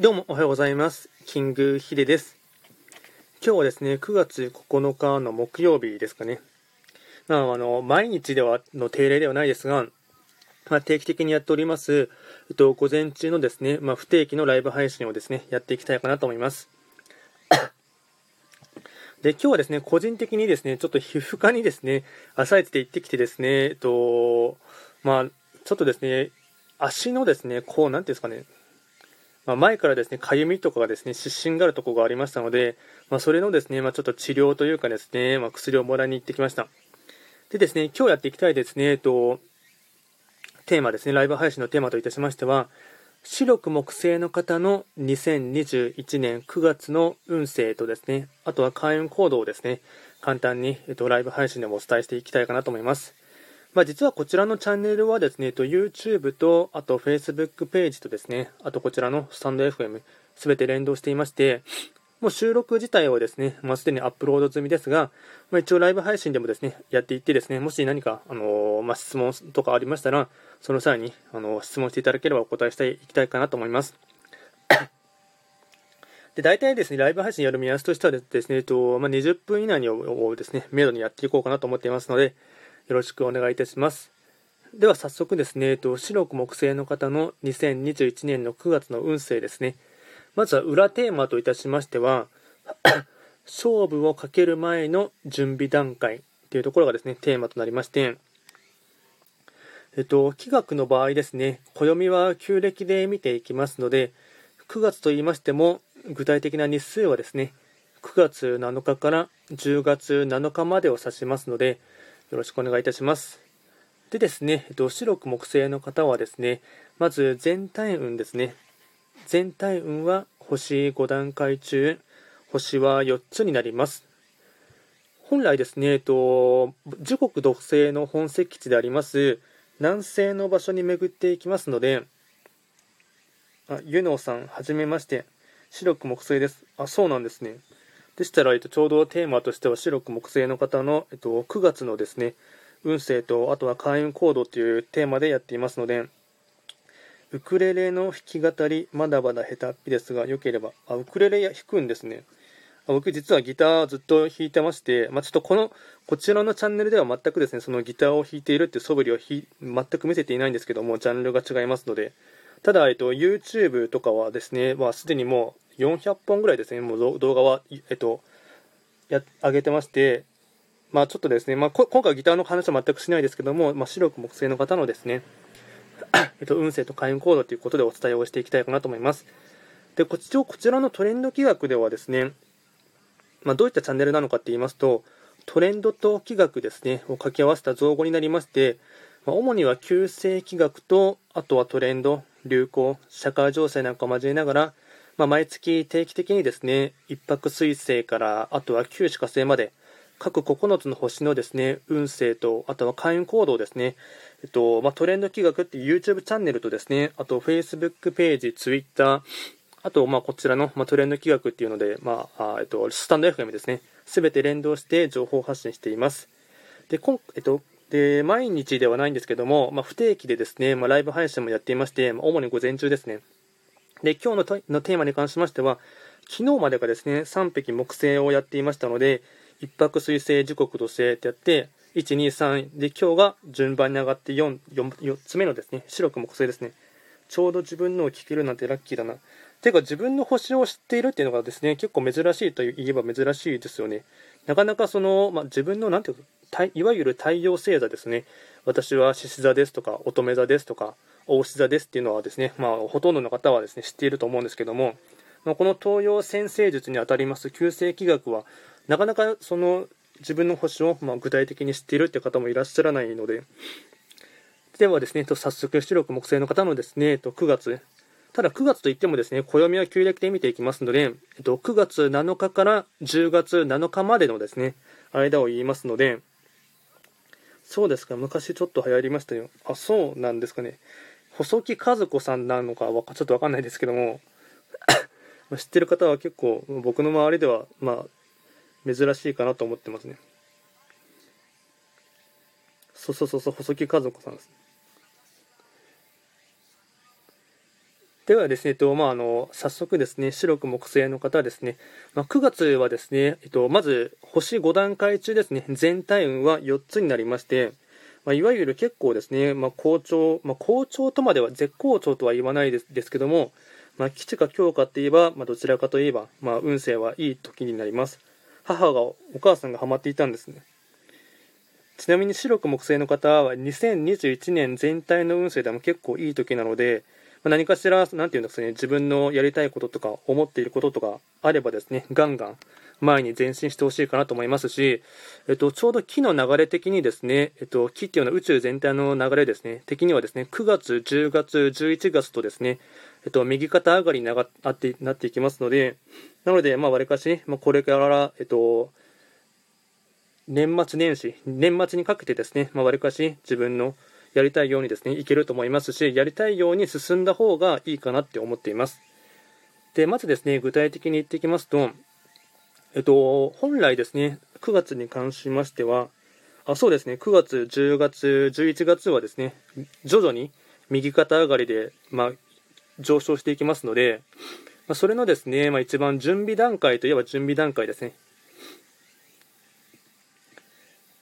どうもおはようございます。キングヒデです。今日はですね、9月9日の木曜日ですかね。まあ、あの、毎日では、の定例ではないですが、まあ、定期的にやっております、えっと、午前中のですね、まあ、不定期のライブ配信をですね、やっていきたいかなと思います。で、今日はですね、個人的にですね、ちょっと皮膚科にですね、朝一で行ってきてですね、えっと、まあ、ちょっとですね、足のですね、こう、なんていうんですかね、まあ、前からですね、かゆみとかがですね、湿疹があるところがありましたので、まあ、それのですね、まあ、ちょっと治療というかですね、まあ、薬をもらいに行ってきました。でですね、今日やっていきたいですね、えっと、テーマですね、ライブ配信のテーマといたしましては、白く木星の方の2021年9月の運勢とですね、あとは開運行動をですね、簡単に、えっと、ライブ配信でもお伝えしていきたいかなと思います。まあ、実はこちらのチャンネルはですね、と YouTube と、あと Facebook ページとですね、あとこちらのスタンド FM、すべて連動していまして、もう収録自体はですね、まあ、すでにアップロード済みですが、まあ、一応ライブ配信でもですね、やっていってですね、もし何か、あのーまあ、質問とかありましたら、その際に、あのー質問していただければお答えしていきたいかなと思います。で、大体ですね、ライブ配信やる目安としてはですね、えっと、まあ、20分以内をですね、メドにやっていこうかなと思っていますので、よろしくお願いいたします。では早速ですね、えっと、白く木星の方の2021年の9月の運勢ですね。まずは裏テーマといたしましては、勝負をかける前の準備段階というところがですね、テーマとなりまして、えっと、気学の場合ですね、暦は旧暦で見ていきますので、9月と言いましても、具体的な日数はですね、9月7日から10月7日までを指しますので、よろしくお願いいたします。でですね、えっと、白く木星の方はですね、まず全体運ですね。全体運は星5段階中、星は4つになります。本来ですね、えっと、時刻土星の本石地であります、南西の場所に巡っていきますので、あ、ユノさん、はじめまして。白く木星です。あ、そうなんですね。でしたら、えっと、ちょうどテーマとしては白く木星の方の、えっと、9月のですね、運勢と、あとは開運行動というテーマでやっていますので、ウクレレの弾き語り、まだまだ下手っぴですが、よければ、あ、ウクレレ弾くんですね。僕実はギターずっと弾いてまして、まあ、ちょっとこの、こちらのチャンネルでは全くですね、そのギターを弾いているっていう素振りを全く見せていないんですけども、ジャンルが違いますので、ただ、えっと、YouTube とかはですね、まあ、すでにもう400本ぐらいですね、もう動画は、えっと、や、上げてまして、まあちょっとですね、まあこ今回ギターの話は全くしないですけども、まあ白く木星の方のですね、えっと、運勢と開運行動ということでお伝えをしていきたいかなと思います。で、こちらこちらのトレンド企画ではですね、まあどういったチャンネルなのかって言いますと、トレンドと企画ですね、を掛け合わせた造語になりまして、まあ、主には旧世企画と、あとはトレンド、流行、社会情勢なんかを交えながら、まあ、毎月定期的にですね、一泊水星から、あとは九死火星まで、各9つの星のですね、運勢と、あとは開運行動ですね、えっと、まあ、トレンド企画っていう YouTube チャンネルとですね、あと Facebook ページ、Twitter、あと、まあ、こちらの、まあ、トレンド企画っていうので、まあ、あえっと、スタンド FM ですね、すべて連動して情報発信しています。で、今、えっと、で、毎日ではないんですけども、まあ、不定期でですね、まあ、ライブ配信もやっていまして、ま、主に午前中ですね。で、今日ののテーマに関しましては、昨日までがですね、3匹木星をやっていましたので、一泊水星、時刻土星ってやって、1、2、3で、今日が順番に上がって4、4, つ目のですね、白く木星ですね。ちょうど自分のを聞けるなんてラッキーだな。ていうか自分の星を知っているっていうのがですね、結構珍しいと言えば珍しいですよね。なかなかその、まあ、自分の、なんていうか、いわゆる太陽星座ですね。私は獅子座ですとか、乙女座ですとか、大志座ですっていうのはですね、まあ、ほとんどの方はですね、知っていると思うんですけども、まあ、この東洋先星術にあたります旧世紀学は、なかなかその自分の星をま具体的に知っているって方もいらっしゃらないので、ではですね、と早速、白く木星の方のですね、と9月、ただ9月といってもですね、暦は旧暦で見ていきますので、9月7日から10月7日までのですね、間を言いますので、そうですか、昔ちょっと流行りましたよ。あ、そうなんですかね。細木和子さんなのかわかちょっとわかんないですけども、知ってる方は結構僕の周りでは、まあ、珍しいかなと思ってますね。そうそうそうそう、細木和子さんです。ではですね、えっとまあ、あの早速ですね、白く木星の方はですね、まあ、9月はですね、えっと、まず星5段階中ですね、全体運は4つになりまして、まあ、いわゆる結構ですね、まあ、好調、まあ、好調とまでは絶好調とは言わないですですけども、まあ、基地か強化って言えば、まあ、どちらかといえば、まあ、運勢はいい時になります。母が、お母さんがハマっていたんですね。ちなみに白く木星の方は2021年全体の運勢でも結構いい時なので、ま何かしら、なんていうんですかね、自分のやりたいこととか思っていることとかあればですね、ガンガン前に前進してほしいかなと思いますし、えっと、ちょうど木の流れ的にですね、えっと、木っていうのは宇宙全体の流れですね、的にはですね、9月、10月、11月とですね、えっと、右肩上がりになってなっていきますので、なので、まあ、わりかし、まあ、これから、えっと、年末年始、年末にかけてですね、まあ、わりかし自分のやりたいようにですね、いけると思いますし、やりたいように進んだ方がいいかなって思っています。で、まずですね、具体的に言っていきますと、えっと、本来ですね、9月に関しましては、あそうですね、9月、10月、11月はですね、徐々に右肩上がりで、まあ、上昇していきますので、まあ、それのですね、まあ、一番準備段階といえば準備段階ですね。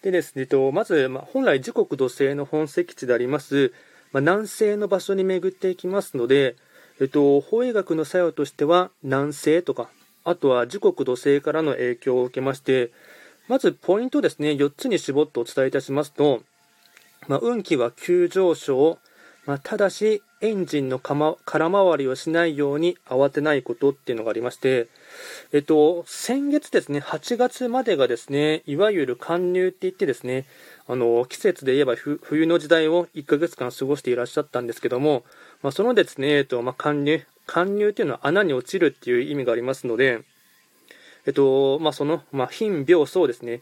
でですね、と、まず、まあ、本来時刻土星の本石地であります、まあ、南西の場所に巡っていきますので、えっと、法医学の作用としては南西とか、あとは時刻土星からの影響を受けまして、まずポイントですね、4つに絞ってお伝えいたしますと、まあ、運気は急上昇、まあ、ただし、エンジンの空回りをしないように慌てないことっていうのがありまして、えっと、先月ですね、8月までがですね、いわゆる寒入って言ってですね、あの、季節で言えば冬の時代を1ヶ月間過ごしていらっしゃったんですけども、まあ、そのですね、えっと、まあ、寒入、寒入っていうのは穴に落ちるっていう意味がありますので、えっと、まあ、その、まあ、貧病そうですね、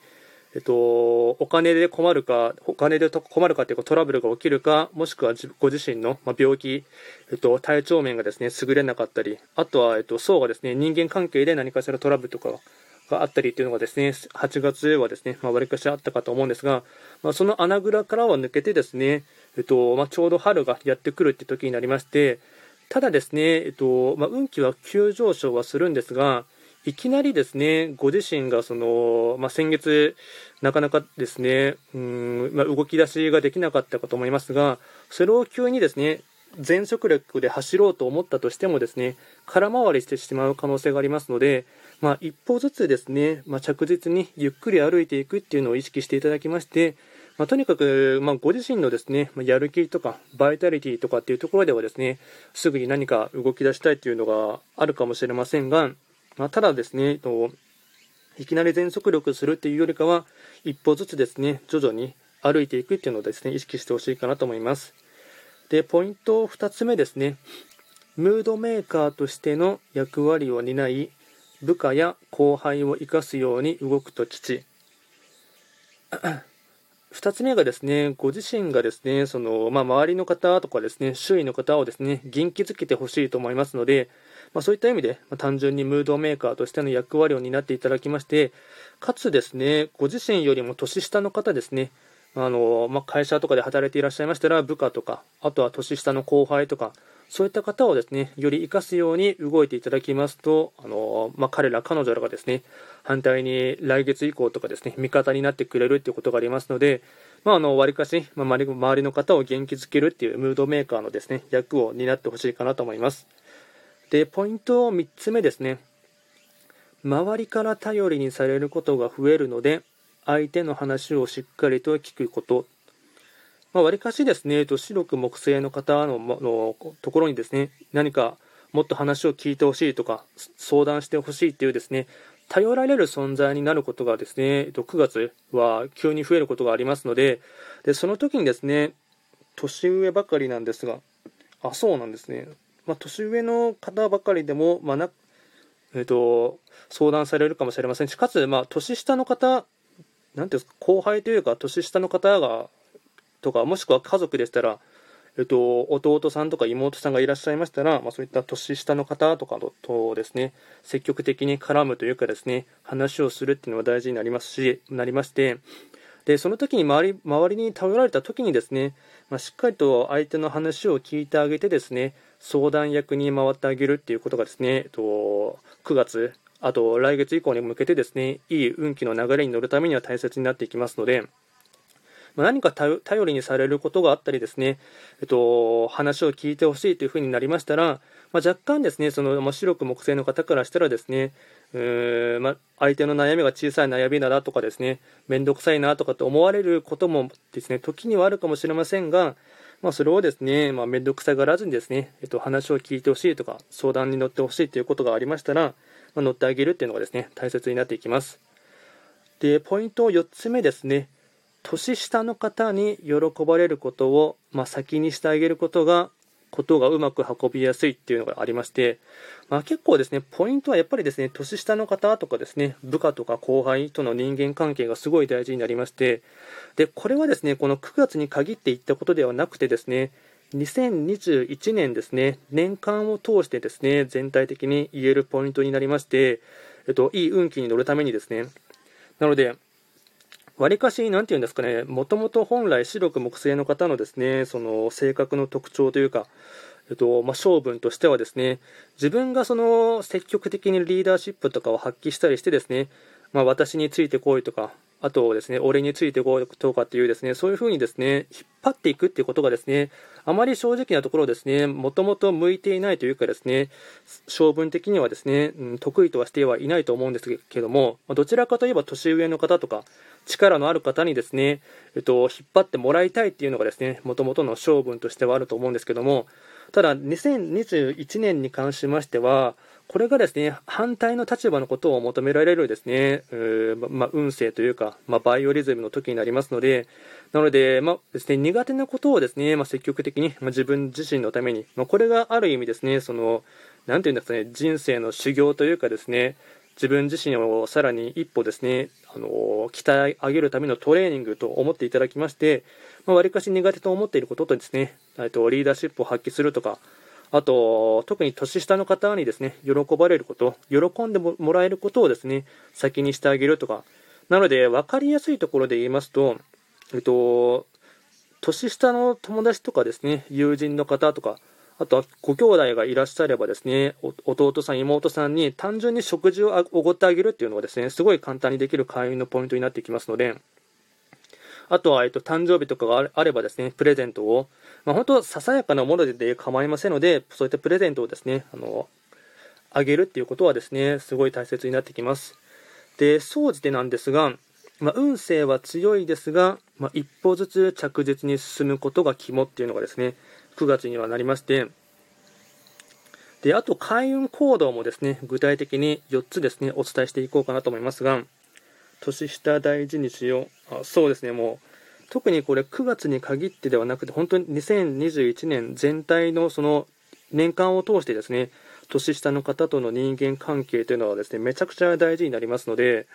えっと、お金で困るか、お金で困るかというかトラブルが起きるか、もしくはご自身の、ま病気、えっと、体調面がですね、優れなかったり、あとは、えっと、層がですね、人間関係で何かしらトラブルとかがあったりっていうのがですね、8月はですね、まあ、割かしあったかと思うんですが、まあ、その穴蔵からは抜けてですね、えっと、まあ、ちょうど春がやってくるって時になりまして、ただですね、えっと、ま運気は急上昇はするんですが、いきなりですね、ご自身がその、まあ、先月、なかなかですね、うん、まあ、動き出しができなかったかと思いますが、それを急にですね、全速力で走ろうと思ったとしてもですね、空回りしてしまう可能性がありますので、まあ、一歩ずつですね、まあ、着実にゆっくり歩いていくっていうのを意識していただきまして、まあ、とにかく、まあ、ご自身のですね、やる気とか、バイタリティとかっていうところではですね、すぐに何か動き出したいっていうのがあるかもしれませんが、まあ、ただですね、いきなり全速力するっていうよりかは、一歩ずつですね、徐々に歩いていくっていうのをですね、意識してほしいかなと思います。で、ポイント2つ目ですね、ムードメーカーとしての役割を担い、部下や後輩を生かすように動くと吉。2つ目がですね、ご自身がですね、その、まあ、周りの方とかですね、周囲の方をですね、元気づけてほしいと思いますので、まあ、そういった意味で、まあ、単純にムードメーカーとしての役割を担っていただきまして、かつですね、ご自身よりも年下の方ですね、あのまあ、会社とかで働いていらっしゃいましたら、部下とか、あとは年下の後輩とか、そういった方をですね、より活かすように動いていただきますと、あのまあ、彼ら、彼女らがですね、反対に来月以降とかですね、味方になってくれるっていうことがありますので、まあ、あの、割かし、まあ、周りの方を元気づけるっていうムードメーカーのですね、役を担ってほしいかなと思います。で、ポイント3つ目ですね。周りから頼りにされることが増えるので、相手の話をしっかりと聞くこと。まあ、割かしですね、と白く木星の方ののところにですね、何かもっと話を聞いてほしいとか、相談してほしいっていうですね、頼られる存在になることがですね、9月は急に増えることがありますので、でその時にですね、年上ばかりなんですが、あ、そうなんですね。まあ、年上の方ばかりでも、まあなえーと、相談されるかもしれませんし、かつ、まあ、年下の方、なんていうんですか、後輩というか、年下の方がとか、もしくは家族でしたら、えっと、弟さんとか妹さんがいらっしゃいましたら、まあ、そういった年下の方とかとですね、積極的に絡むというかですね、話をするっていうのは大事になりますし、なりまして、でその時に周り周りに頼られた時にですね、まあ、しっかりと相手の話を聞いてあげてですね相談役に回ってあげるっていうことがですね、えっと、9月あと来月以降に向けてですねいい運気の流れに乗るためには大切になっていきますので、まあ、何か頼りにされることがあったりですね、えっと、話を聞いてほしいというふうになりましたら、まあ、若干ですねその、ま、白く木星の方からしたらですねうーまあ、相手の悩みが小さい悩みだなとかですね、めんどくさいなとかって思われることもですね、時にはあるかもしれませんが、まあ、それをですね、まあ、めんどくさがらずにですね、えっと、話を聞いてほしいとか、相談に乗ってほしいということがありましたら、まあ、乗ってあげるっていうのがですね、大切になっていきます。で、ポイント4つ目ですね、年下の方に喜ばれることを、まあ、先にしてあげることがことがうまく運びやすいっていうのがありまして、まあ、結構ですね、ポイントはやっぱりですね、年下の方とかですね、部下とか後輩との人間関係がすごい大事になりまして、で、これはですね、この9月に限っていったことではなくてですね、2021年ですね、年間を通してですね、全体的に言えるポイントになりまして、えっと、いい運気に乗るためにですね、なので、わりかし、なんていうんですかね、もともと本来白く木製の方のですね、その性格の特徴というか、えっとまあ、性分としてはですね、自分がその積極的にリーダーシップとかを発揮したりしてですね、まあ、私についてこいとか、あとですね、俺についてこいとかっていうですね、そういうふうにですね、引っ張っていくっていうことがですね、あまり正直なところですね、もともと向いていないというかですね、性分的にはですね、うん、得意とはしてはいないと思うんですけども、どちらかといえば年上の方とか、力のある方にですね、えっと、引っ張ってもらいたいっていうのがですね、もともとの性分としてはあると思うんですけども、ただ、2021年に関しましては、これがですね、反対の立場のことを求められるですね、まあ、運勢というか、ま、バイオリズムの時になりますので、なので、ま、ですね、苦手なことをですね、ま積極的に、ま自分自身のために、まこれがある意味ですね、その、なていうんですかね、人生の修行というかですね、自分自身をさらに一歩ですね、あの鍛え上げるためのトレーニングと思っていただきまして、わ、り、かし苦手と思っていることとですね、とリーダーシップを発揮するとか、あと、特に年下の方にですね、喜ばれること、喜んでもらえることをですね、先にしてあげるとか、なので、分かりやすいところで言いますと、えっと、年下の友達とかですね、友人の方とか、あとはご兄弟がいらっしゃればですね、弟さん、妹さんに単純に食事をおごってあげるっていうのはですね、すごい簡単にできる会員のポイントになってきますので、あとは、えっと、誕生日とかがあればですね、プレゼントを、まあ、本当、ささやかなもので構いませんので、そういったプレゼントをですね、あの、あげるっていうことはですね、すごい大切になってきます。で、総じてなんですが、まあ、運勢は強いですが、まあ、一歩ずつ着実に進むことが肝っていうのがですね、9月にはなりまして、で、あと開運行動もですね、具体的に4つですね、お伝えしていこうかなと思いますが、年下大事にしよう。あそうですね、もう、特にこれ9月に限ってではなくて、本当に2021年全体のその年間を通してですね、年下の方との人間関係というのはですね、めちゃくちゃ大事になりますので、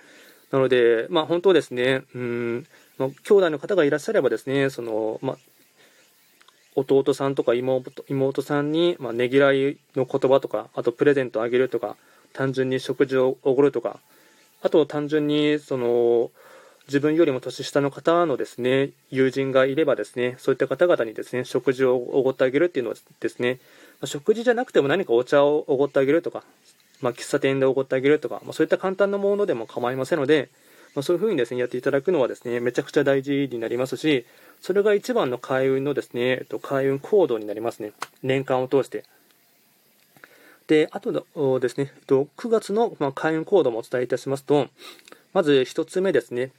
なので、まあ本当ですね、うん、まあ、兄弟の方がいらっしゃればですね、その、まあ、弟さんとか妹妹さんに、まあ、ねぎらいの言葉とか、あとプレゼントあげるとか、単純に食事をおごるとか、あと単純にその自分よりも年下の方のですね友人がいればですねそういった方々にですね食事をおごってあげるっていうのはですね、食事じゃなくても何かお茶をおごってあげるとか、まあ、喫茶店でおごってあげるとか、まあ、そういった簡単なものでも構いませんので、まそういうふうにですねやっていただくのはですねめちゃくちゃ大事になりますしそれが一番の開運のですね、えっと、開運行動になりますね年間を通して。で、あとですね、9月の開運行動もお伝えいたしますと、まず1つ目ですね、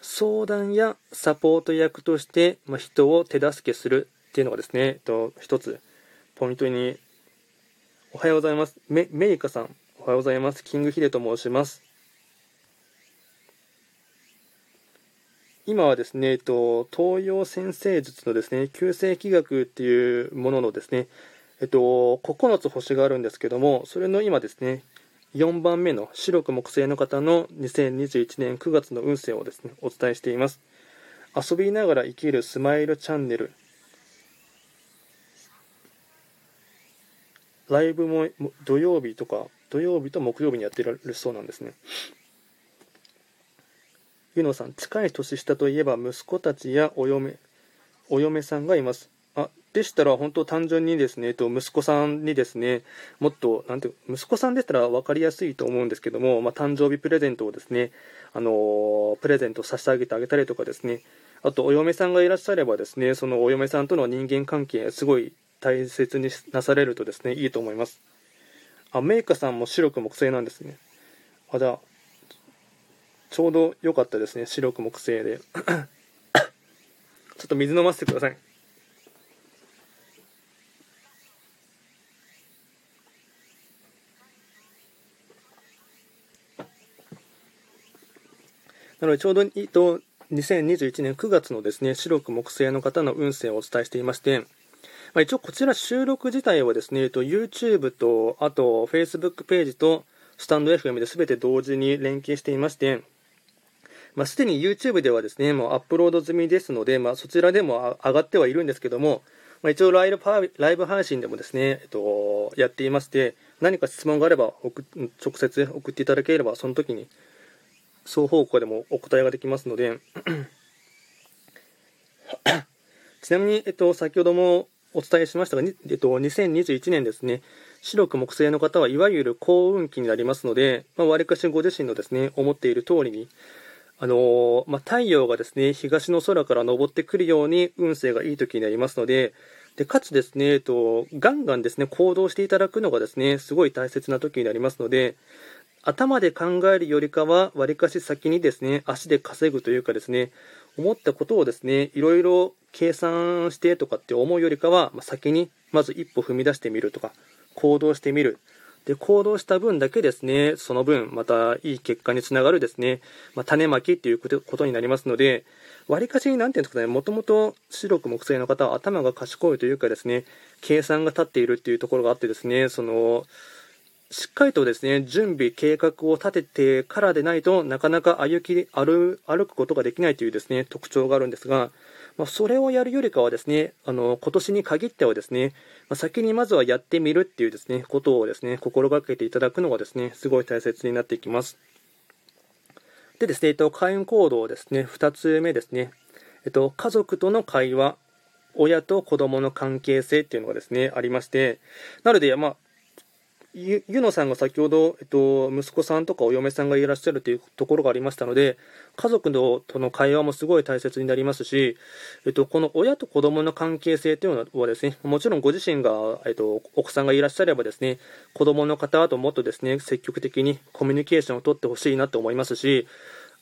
相談やサポート役として人を手助けするっていうのがですね、1つポイントに、おはようございます。メメイカさん、おはようございます。キングヒデと申します。今はですね、東洋先生術のですね、旧世紀学っていうもののですね、えっと、9つ星があるんですけども、それの今ですね、4番目の白く木星の方の2021年9月の運勢をですね、お伝えしています。遊びながら生きるスマイルチャンネル。ライブも土曜日とか、土曜日と木曜日にやってるそうなんですね。ゆのさん、近い年下といえば息子たちやお嫁、お嫁さんがいます。でしたら本当単純にですね、えっと、息子さんにですね、もっと、なんて、息子さんでしたら分かりやすいと思うんですけども、まあ、誕生日プレゼントをですね、あの、プレゼント差し上げてあげたりとかですね、あとお嫁さんがいらっしゃればですね、そのお嫁さんとの人間関係、すごい大切になされるとですね、いいと思います。あ、メイカさんも白く木製なんですね。あ、じゃあ、ちょうど良かったですね、白く木製で。ちょっと水飲ませてください。なので、ちょうど、えっと、2021年9月のですね、白く木星の方の運勢をお伝えしていまして、まあ、一応こちら収録自体はですね、えっと、YouTube と、あと Facebook ページと、スタンド FM で全て同時に連携していまして、まあ、すでに YouTube ではですね、もうアップロード済みですので、まあ、そちらでも上がってはいるんですけども、まあ、一応ライブライブ配信でもですね、えっと、やっていまして、何か質問があれば直接送っていただければ、その時に双方向でもお答えができますので ちなみに、えっと、先ほどもお伝えしましたが、えっと、2021年ですね、白く木星の方はいわゆる幸運期になりますので、まあ、割かしご自身のですね、思っている通りに、あのー、まあ、太陽がですね、東の空から昇ってくるように運勢がいい時になりますので、で、かつですね、えっと、ガンガンですね、行動していただくのがですね、すごい大切な時になりますので、頭で考えるよりかは、わりかし先にですね、足で稼ぐというかですね、思ったことをですね、いろいろ計算してとかって思うよりかは、まあ、先にまず一歩踏み出してみるとか、行動してみる。で、行動した分だけですね、その分、またいい結果につながるですね、まあ、種まきっていうことになりますので、わりかし、なんていうんですかね、もともと白く木星の方は頭が賢いというかですね、計算が立っているっていうところがあってですね、その、しっかりとですね、準備、計画を立ててからでないとなかなか歩き歩歩くことができないというですね、特徴があるんですが、まあ、それをやるよりかはですね、あの、今年に限ってはですね、まあ、先にまずはやってみるっていうですね、ことをですね、心がけていただくのがですね、すごい大切になっていきます。でですね、えっと、開運行動ですね、2つ目ですね、えっと、家族との会話、親と子供の関係性っていうのがですね、ありまして、なので、まあ、ゆゆのさんが先ほど、えっと、息子さんとかお嫁さんがいらっしゃるというところがありましたので、家族のとの会話もすごい大切になりますし、えっと、この親と子供の関係性というのはですね、もちろんご自身が、えっと、お子さんがいらっしゃればですね、子供の方ともっとですね、積極的にコミュニケーションをとってほしいなと思いますし、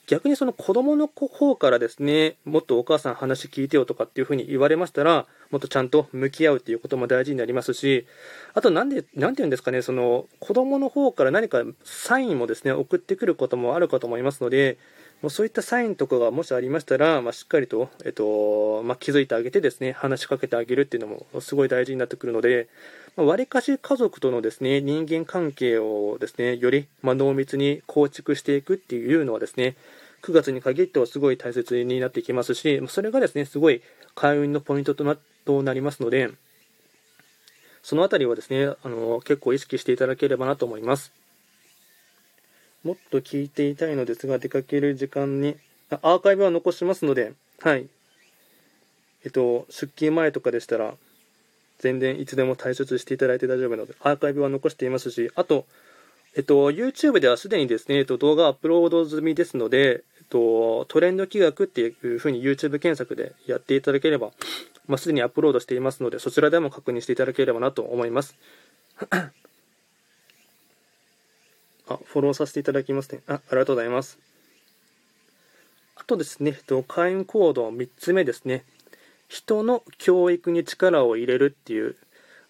逆にその子供の方からですね、もっとお母さん話聞いてよとかっていうふうに言われましたら、もっとちゃんと向き合うっていうことも大事になりますし、あとなんで、なんて言うんですかね、その子供の方から何かサインもですね、送ってくることもあるかと思いますので、もうそういったサインとかがもしありましたら、まあ、しっかりと、えっと、まあ、気づいてあげてですね、話しかけてあげるっていうのもすごい大事になってくるので、わりかし家族とのですね、人間関係をですね、より、ま濃密に構築していくっていうのはですね、9月に限ってはすごい大切になってきますし、それがですね、すごい開運のポイントとなとなりますので、そのあたりはですね、あの、結構意識していただければなと思います。もっと聞いていたいのですが、出かける時間に、アーカイブは残しますので、はい。えっと、出勤前とかでしたら、全然いつでも退出していただいて大丈夫なので、アーカイブは残していますし、あと、えっと、YouTube ではすでにですね、えっと、動画アップロード済みですので、えっと、トレンド企画っていうふうに YouTube 検索でやっていただければ、まあ、すでにアップロードしていますので、そちらでも確認していただければなと思います。あ、フォローさせていただきますね。あ、ありがとうございます。あとですね、会員行動3つ目ですね。人の教育に力を入れるっていう、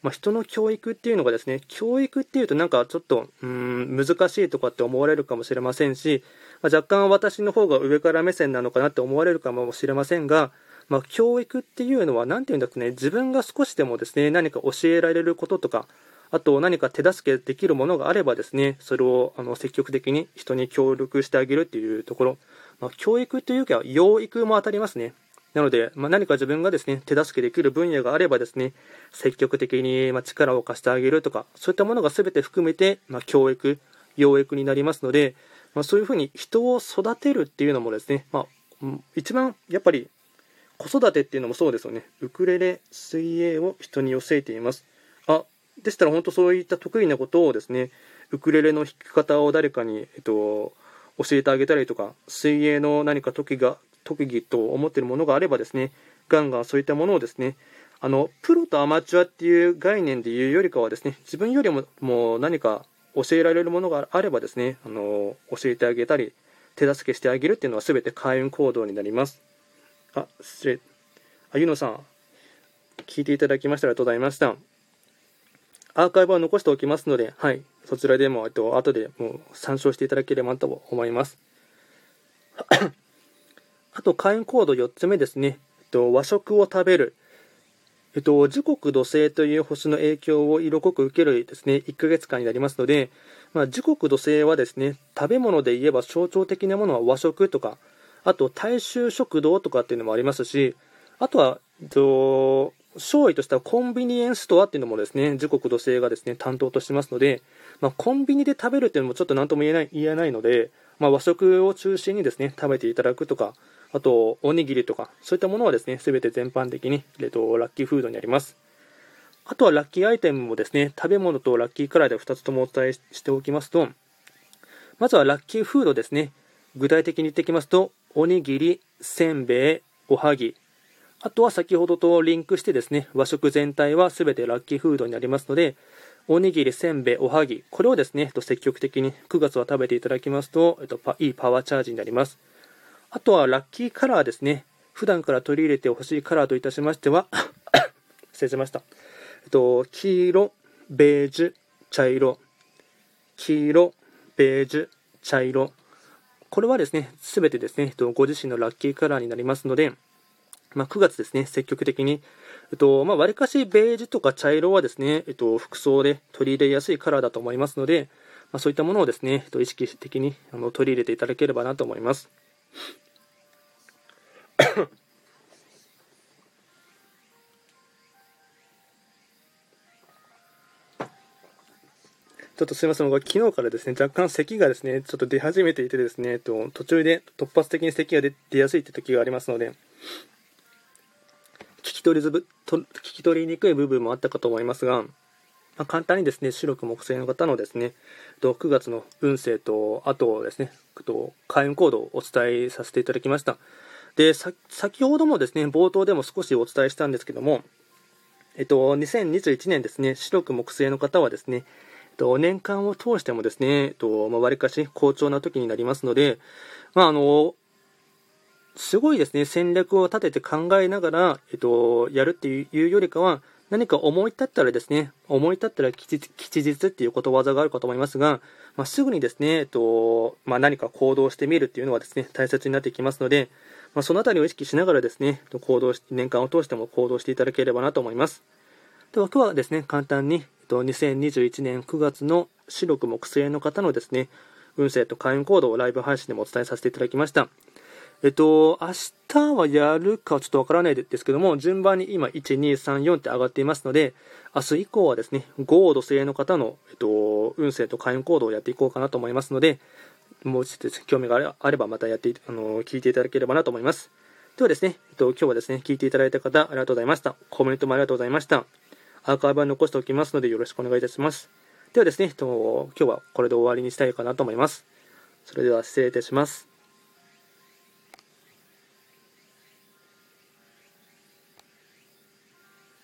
まあ、人の教育っていうのがですね、教育っていうとなんかちょっと、うん、難しいとかって思われるかもしれませんし、まあ、若干私の方が上から目線なのかなって思われるかもしれませんが、まあ、教育っていうのは、何て言うんだろうね、自分が少しでもですね、何か教えられることとか、あと何か手助けできるものがあればですね、それをあの積極的に人に協力してあげるっていうところ、まあ、教育というか養育も当たりますね。なので、まあ、何か自分がですね、手助けできる分野があればですね、積極的にま力を貸してあげるとか、そういったものが全て含めて、まあ教育、養育になりますので、まあ、そういうふうに人を育てるっていうのもですね、まあ、一番やっぱり子育てっていうのもそうですよね。ウクレレ、水泳を人に寄せています。あ、でしたら本当そういった得意なことをですね、ウクレレの弾き方を誰かに、えっと、教えてあげたりとか、水泳の何か特技が、特技と思っているものがあればですね、ガンガンそういったものをですね、あの、プロとアマチュアっていう概念で言うよりかはですね、自分よりももう何か教えられるものがあればですね、あの、教えてあげたり、手助けしてあげるっていうのは全て開運行動になります。あ、失礼。あ、ゆのさん、聞いていただきましてありがとうございました。アーカイブは残しておきますので、はい、そちらでも、えっと、後でもう参照していただければと思います。あと、会員コード4つ目ですね。えっと、和食を食べる。えっと、時刻土星という星の影響を色濃く受けるですね、1ヶ月間になりますので、まあ、時刻土星はですね、食べ物で言えば象徴的なものは和食とか、あと大衆食堂とかっていうのもありますし、あとは、えっと、勝利としたコンビニエンスストアっていうのもですね、時刻土星がですね、担当としてますので、まあ、コンビニで食べるっていうのもちょっと何とも言えない言えないので、まあ、和食を中心にですね、食べていただくとか、あと、おにぎりとか、そういったものはですね、すべて全般的に、えっと、ラッキーフードになります。あとはラッキーアイテムもですね、食べ物とラッキーカラーで2つともお伝えしておきますと、まずはラッキーフードですね。具体的に言ってきますと、おにぎり、せんべい、おはぎ、あとは先ほどとリンクしてですね、和食全体は全てラッキーフードになりますので、おにぎり、せんべい、おはぎ、これをですね、積極的に9月は食べていただきますと、えっと、いいパワーチャージになります。あとはラッキーカラーですね。普段から取り入れてほしいカラーといたしましては 失礼しました。えっと、黄色、ベージュ、茶色。黄色、ベージュ、茶色。これはですね、すべてですね、えっと、ご自身のラッキーカラーになりますので、まあ、9月ですね、積極的に、えっと、まあ、割かしベージュとか茶色はですね、えっと、服装で取り入れやすいカラーだと思いますので、まあ、そういったものをですね、えっと、意識的にあの取り入れていただければなと思います。ちょっとすみません、僕は昨日からですね、若干咳がですね、ちょっと出始めていてですね、と途中で突発的に咳が出やすいという時がありますので、聞き取りずぶと聞き取りにくい部分もあったかと思いますが、まあ、簡単にですね、白く木星の方のですね、9月の運勢と、あとですね、開運行動をお伝えさせていただきました。で、先ほどもですね、冒頭でも少しお伝えしたんですけども、えっと、2021年ですね、白く木星の方はですね、と、年間を通してもですね、えっと、まあ、割かし好調な時になりますので、まあ、あの、すごいですね、戦略を立てて考えながら、えっと、やるっていうよりかは、何か思い立ったらですね、思い立ったら吉日っていうことわざがあるかと思いますが、まあ、すぐにですね、えっとまあ、何か行動してみるっていうのはですね、大切になってきますので、まあ、そのあたりを意識しながらですね、行動し、年間を通しても行動していただければなと思います。では今日はですね、簡単に、2021年9月の白く木星の方のですね、運勢と開運行動をライブ配信でもお伝えさせていただきました。えっと、明日はやるかちょっとわからないですけども、順番に今、1、2、3、4って上がっていますので、明日以降はですね、5土星の方の、えっと、運勢と開運行動をやっていこうかなと思いますので、もうちょっと興味があればまたやってあの聞いていただければなと思います。ではですね、えっと、今日はですね、聞いていただいた方、ありがとうございました。コメントもありがとうございました。アーカイブは残しておきますので、よろしくお願いいたします。ではですね、えっと、今日はこれで終わりにしたいかなと思います。それでは失礼いたします。